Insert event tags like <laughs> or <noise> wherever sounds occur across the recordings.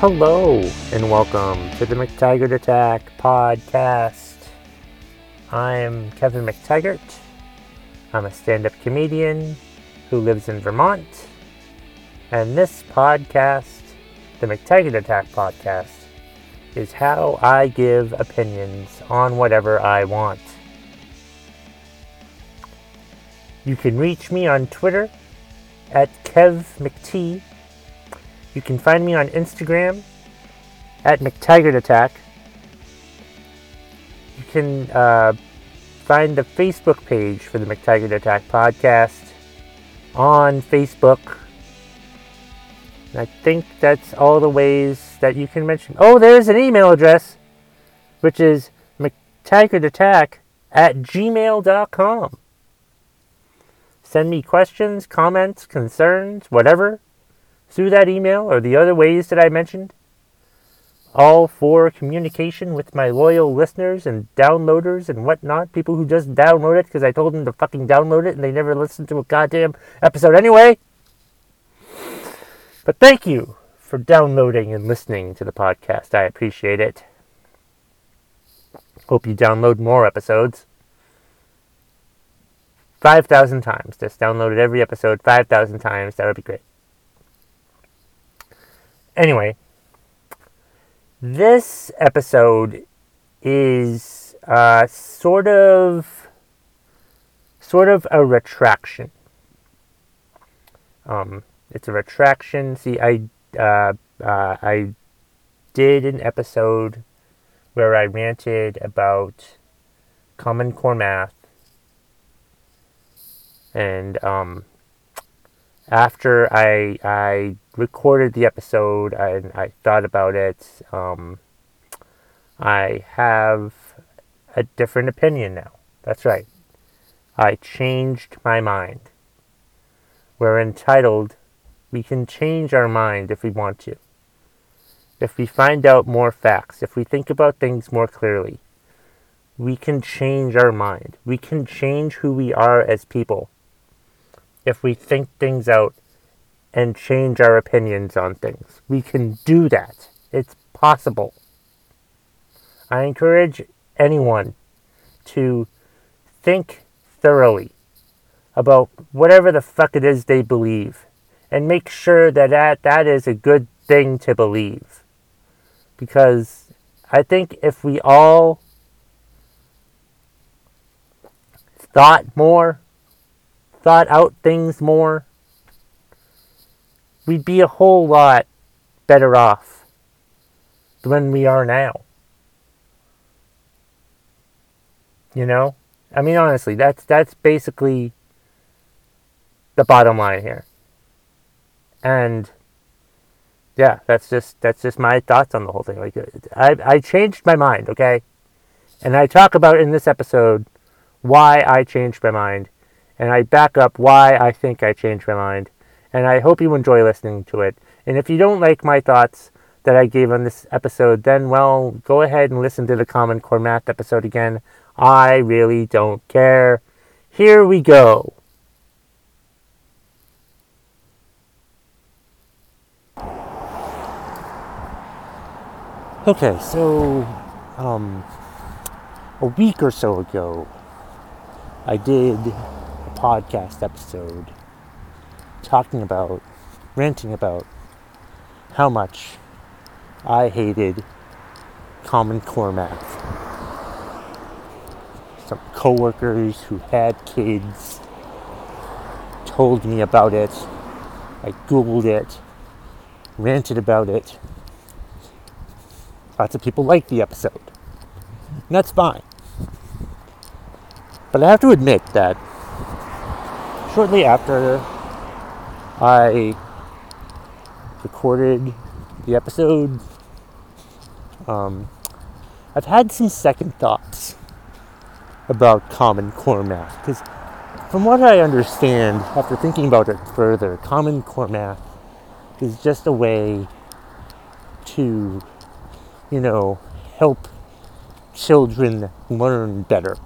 Hello, and welcome to the McTaggart Attack podcast. I'm Kevin McTaggart. I'm a stand up comedian who lives in Vermont. And this podcast, the McTaggart Attack podcast, is how I give opinions on whatever I want. You can reach me on Twitter at KevMcT. You can find me on Instagram at McTaggart Attack. You can uh, find the Facebook page for the McTaggart Attack podcast on Facebook. I think that's all the ways that you can mention. Oh, there's an email address, which is McTaggartAttack at gmail.com. Send me questions, comments, concerns, whatever, through that email or the other ways that I mentioned. All for communication with my loyal listeners and downloaders and whatnot. People who just download it because I told them to fucking download it and they never listened to a goddamn episode anyway. But thank you for downloading and listening to the podcast. I appreciate it. Hope you download more episodes. 5,000 times. Just downloaded every episode 5,000 times. That would be great. Anyway, this episode is uh, sort of sort of a retraction. Um, it's a retraction. See, I uh, uh, I did an episode where I ranted about Common Core math and um, after I I recorded the episode and I thought about it, um, I have a different opinion now. That's right. I changed my mind. We're entitled. We can change our mind if we want to. If we find out more facts, if we think about things more clearly, we can change our mind. We can change who we are as people if we think things out and change our opinions on things. We can do that. It's possible. I encourage anyone to think thoroughly about whatever the fuck it is they believe and make sure that that, that is a good thing to believe. Because I think if we all thought more thought out things more, we'd be a whole lot better off than we are now. You know? I mean honestly, that's that's basically the bottom line here. And yeah, that's just that's just my thoughts on the whole thing. Like uh, I I changed my mind, okay? And I talk about in this episode why I changed my mind and I back up why I think I changed my mind. And I hope you enjoy listening to it. And if you don't like my thoughts that I gave on this episode, then, well, go ahead and listen to the Common Core Math episode again. I really don't care. Here we go. Okay, so um, a week or so ago, I did a podcast episode talking about, ranting about how much I hated Common Core math. Some coworkers who had kids told me about it. I Googled it, ranted about it. Lots of people liked the episode. And that's fine. But I have to admit that shortly after I recorded the episode, um, I've had some second thoughts about Common Core math. Because from what I understand, after thinking about it further, Common Core math is just a way to, you know, help children learn better.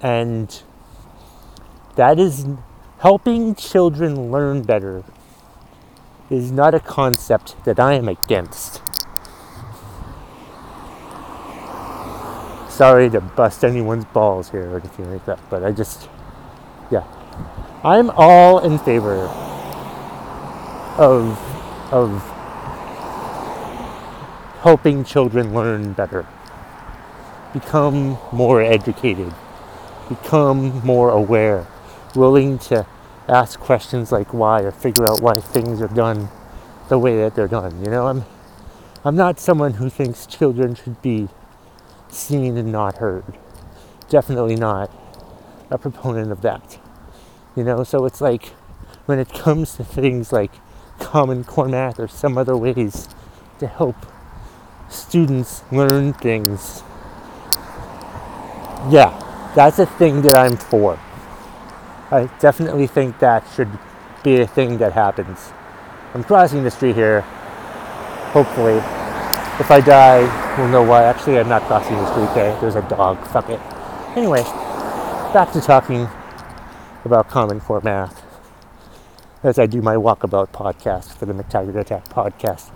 And that is helping children learn better is not a concept that I am against. Sorry to bust anyone's balls here or anything like that, but I just, yeah. I'm all in favor of, of helping children learn better, become more educated, become more aware, willing to ask questions like why or figure out why things are done the way that they're done. You know, I'm I'm not someone who thinks children should be seen and not heard. Definitely not a proponent of that. You know, so it's like when it comes to things like common core math or some other ways to help students learn things. Yeah, that's a thing that I'm for. I definitely think that should be a thing that happens. I'm crossing the street here. Hopefully. If I die, we'll know why. Actually, I'm not crossing the street there. There's a dog. Fuck it. Anyway, back to talking about Common Core math as I do my walkabout podcast for the McTaggart Attack podcast.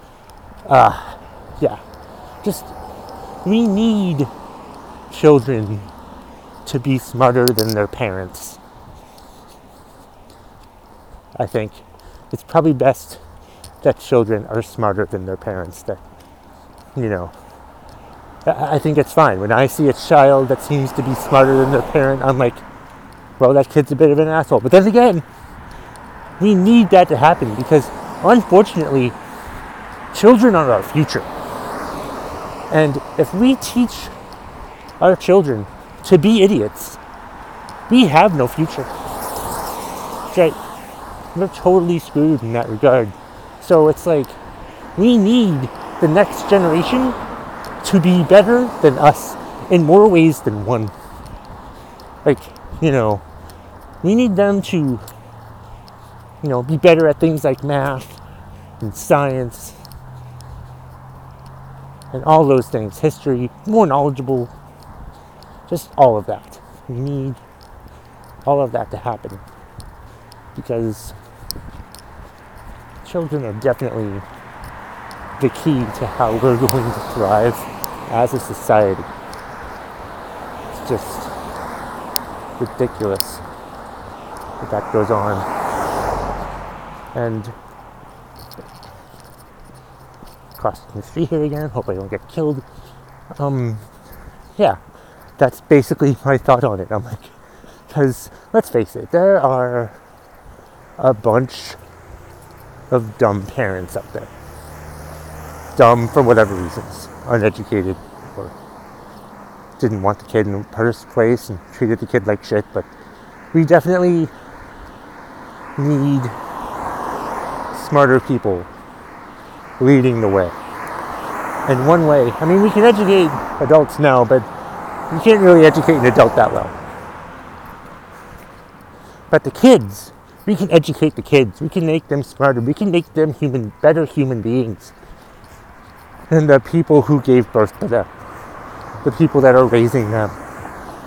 Uh, yeah, just we need children to be smarter than their parents. I think it's probably best that children are smarter than their parents. That, you know, I think it's fine. When I see a child that seems to be smarter than their parent, I'm like, well, that kid's a bit of an asshole. But then again, we need that to happen because unfortunately, children are our future. And if we teach our children to be idiots, we have no future. Right? We're totally screwed in that regard. So it's like we need the next generation to be better than us in more ways than one. Like, you know, we need them to, you know, be better at things like math and science and all those things, history, more knowledgeable, just all of that. We need all of that to happen because children are definitely the key to how we're <laughs> going to thrive as a society. It's just ridiculous that that goes on. And crossing the street here again, hope I don't get killed. Um, yeah, that's basically my thought on it. I'm like, because let's face it, there are a bunch of dumb parents out there. Dumb for whatever reasons, uneducated, or didn't want the kid in the first place and treated the kid like shit. But we definitely need smarter people leading the way. And one way, I mean, we can educate adults now, but you can't really educate an adult that well. But the kids, we can educate the kids. We can make them smarter. We can make them human, better human beings than the people who gave birth to them, the people that are raising them.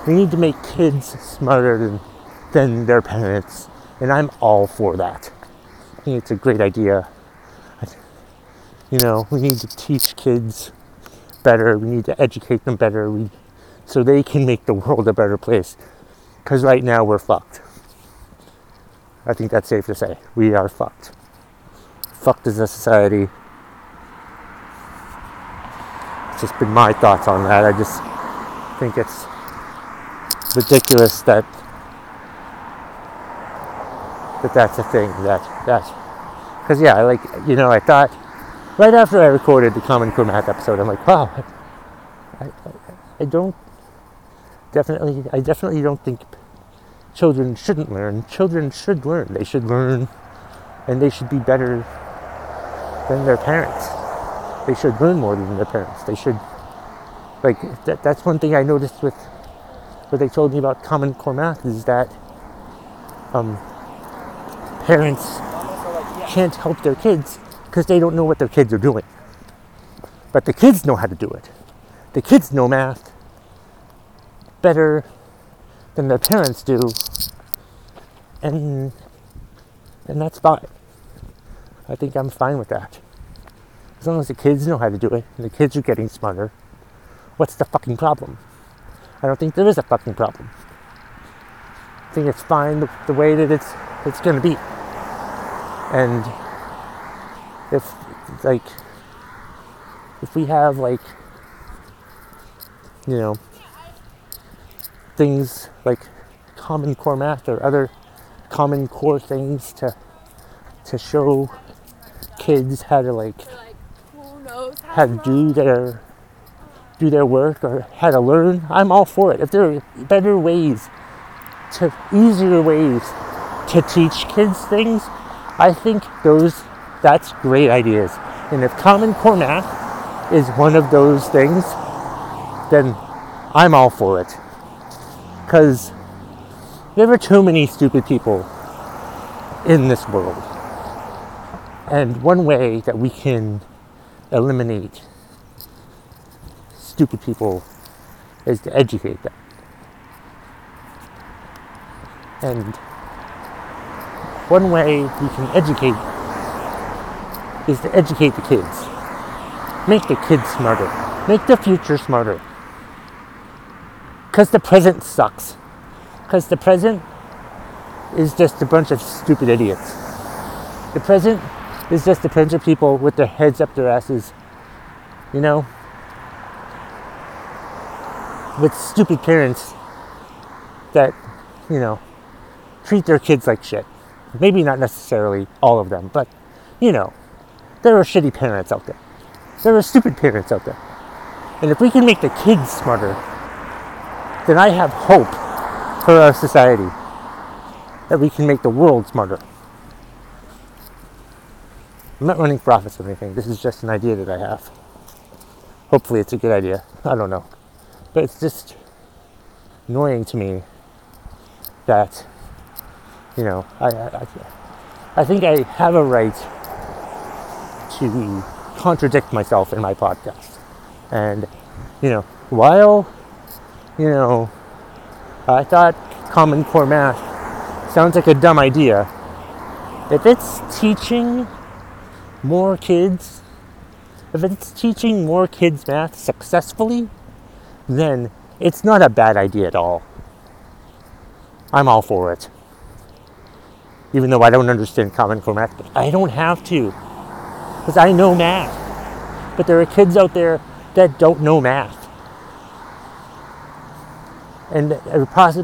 We need to make kids smarter than, than their parents, and I'm all for that. I think it's a great idea. You know, we need to teach kids better. We need to educate them better, we, so they can make the world a better place. Because right now we're fucked. I think that's safe to say. We are fucked. Fucked as a society. It's just been my thoughts on that. I just think it's ridiculous that that that's a thing that that because yeah like you know I thought right after I recorded the Common Core Math episode I'm like wow I, I, I don't definitely I definitely don't think children shouldn't learn. Children should learn. They should learn and they should be better than their parents. They should learn more than their parents. They should, like, that, that's one thing I noticed with what they told me about Common Core Math is that um, parents can't help their kids because they don't know what their kids are doing. But the kids know how to do it. The kids know math better than their parents do, and and that's fine. I think I'm fine with that. As long as the kids know how to do it and the kids are getting smarter, what's the fucking problem? I don't think there is a fucking problem. I think it's fine the, way that it's it's to be. And if like if we have like you know things like common core math or other common core things to to show kids how to like how to do their do their work or how to learn i'm all for it. If there are better ways to easier ways to teach kids things i think those that's great ideas. And if common core math is one of those things then i'm all for it because there are too many stupid people in this world and one way that we can eliminate stupid people is to educate them. And one way we can educate is to educate the kids. Make the kids smarter. Make the future smarter. Because the present sucks. Because the present is just a bunch of stupid idiots. The present is just a bunch of people with their heads up their asses, you know, with stupid parents that, you know, treat their kids like shit. Maybe not necessarily all of them, but, you know, there are shitty parents out there. There are stupid parents out there. And if we can make the kids smarter, then I have hope for our society that we can make the world smarter. I'm not running office or anything. This is just an idea that I have. Hopefully, it's a good idea. I don't know. But it's just annoying to me that, you know, I, I, I think I have a right to contradict myself in my podcast. And, you know, while, you know, I thought Common Core Math sounds like a dumb idea, if it's teaching more kids, if it's teaching more kids math successfully, then it's not a bad idea at all. I'm all for it. Even though I don't understand Common Core math, but I don't have to. Because I know math. But there are kids out there that don't know math. And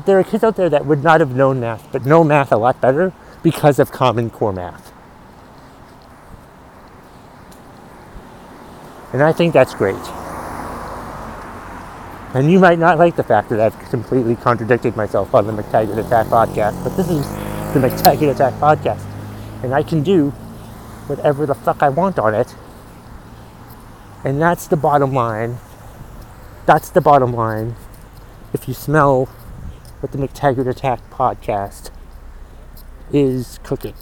there are kids out there that would not have known math, but know math a lot better because of Common Core math. And I think that's great. And you might not like the fact that I've completely contradicted myself on the McTaggart Attack podcast, but this is the McTaggart Attack podcast. And I can do whatever the fuck I want on it. And that's the bottom line. That's the bottom line. If you smell what the McTaggart Attack podcast is cooking.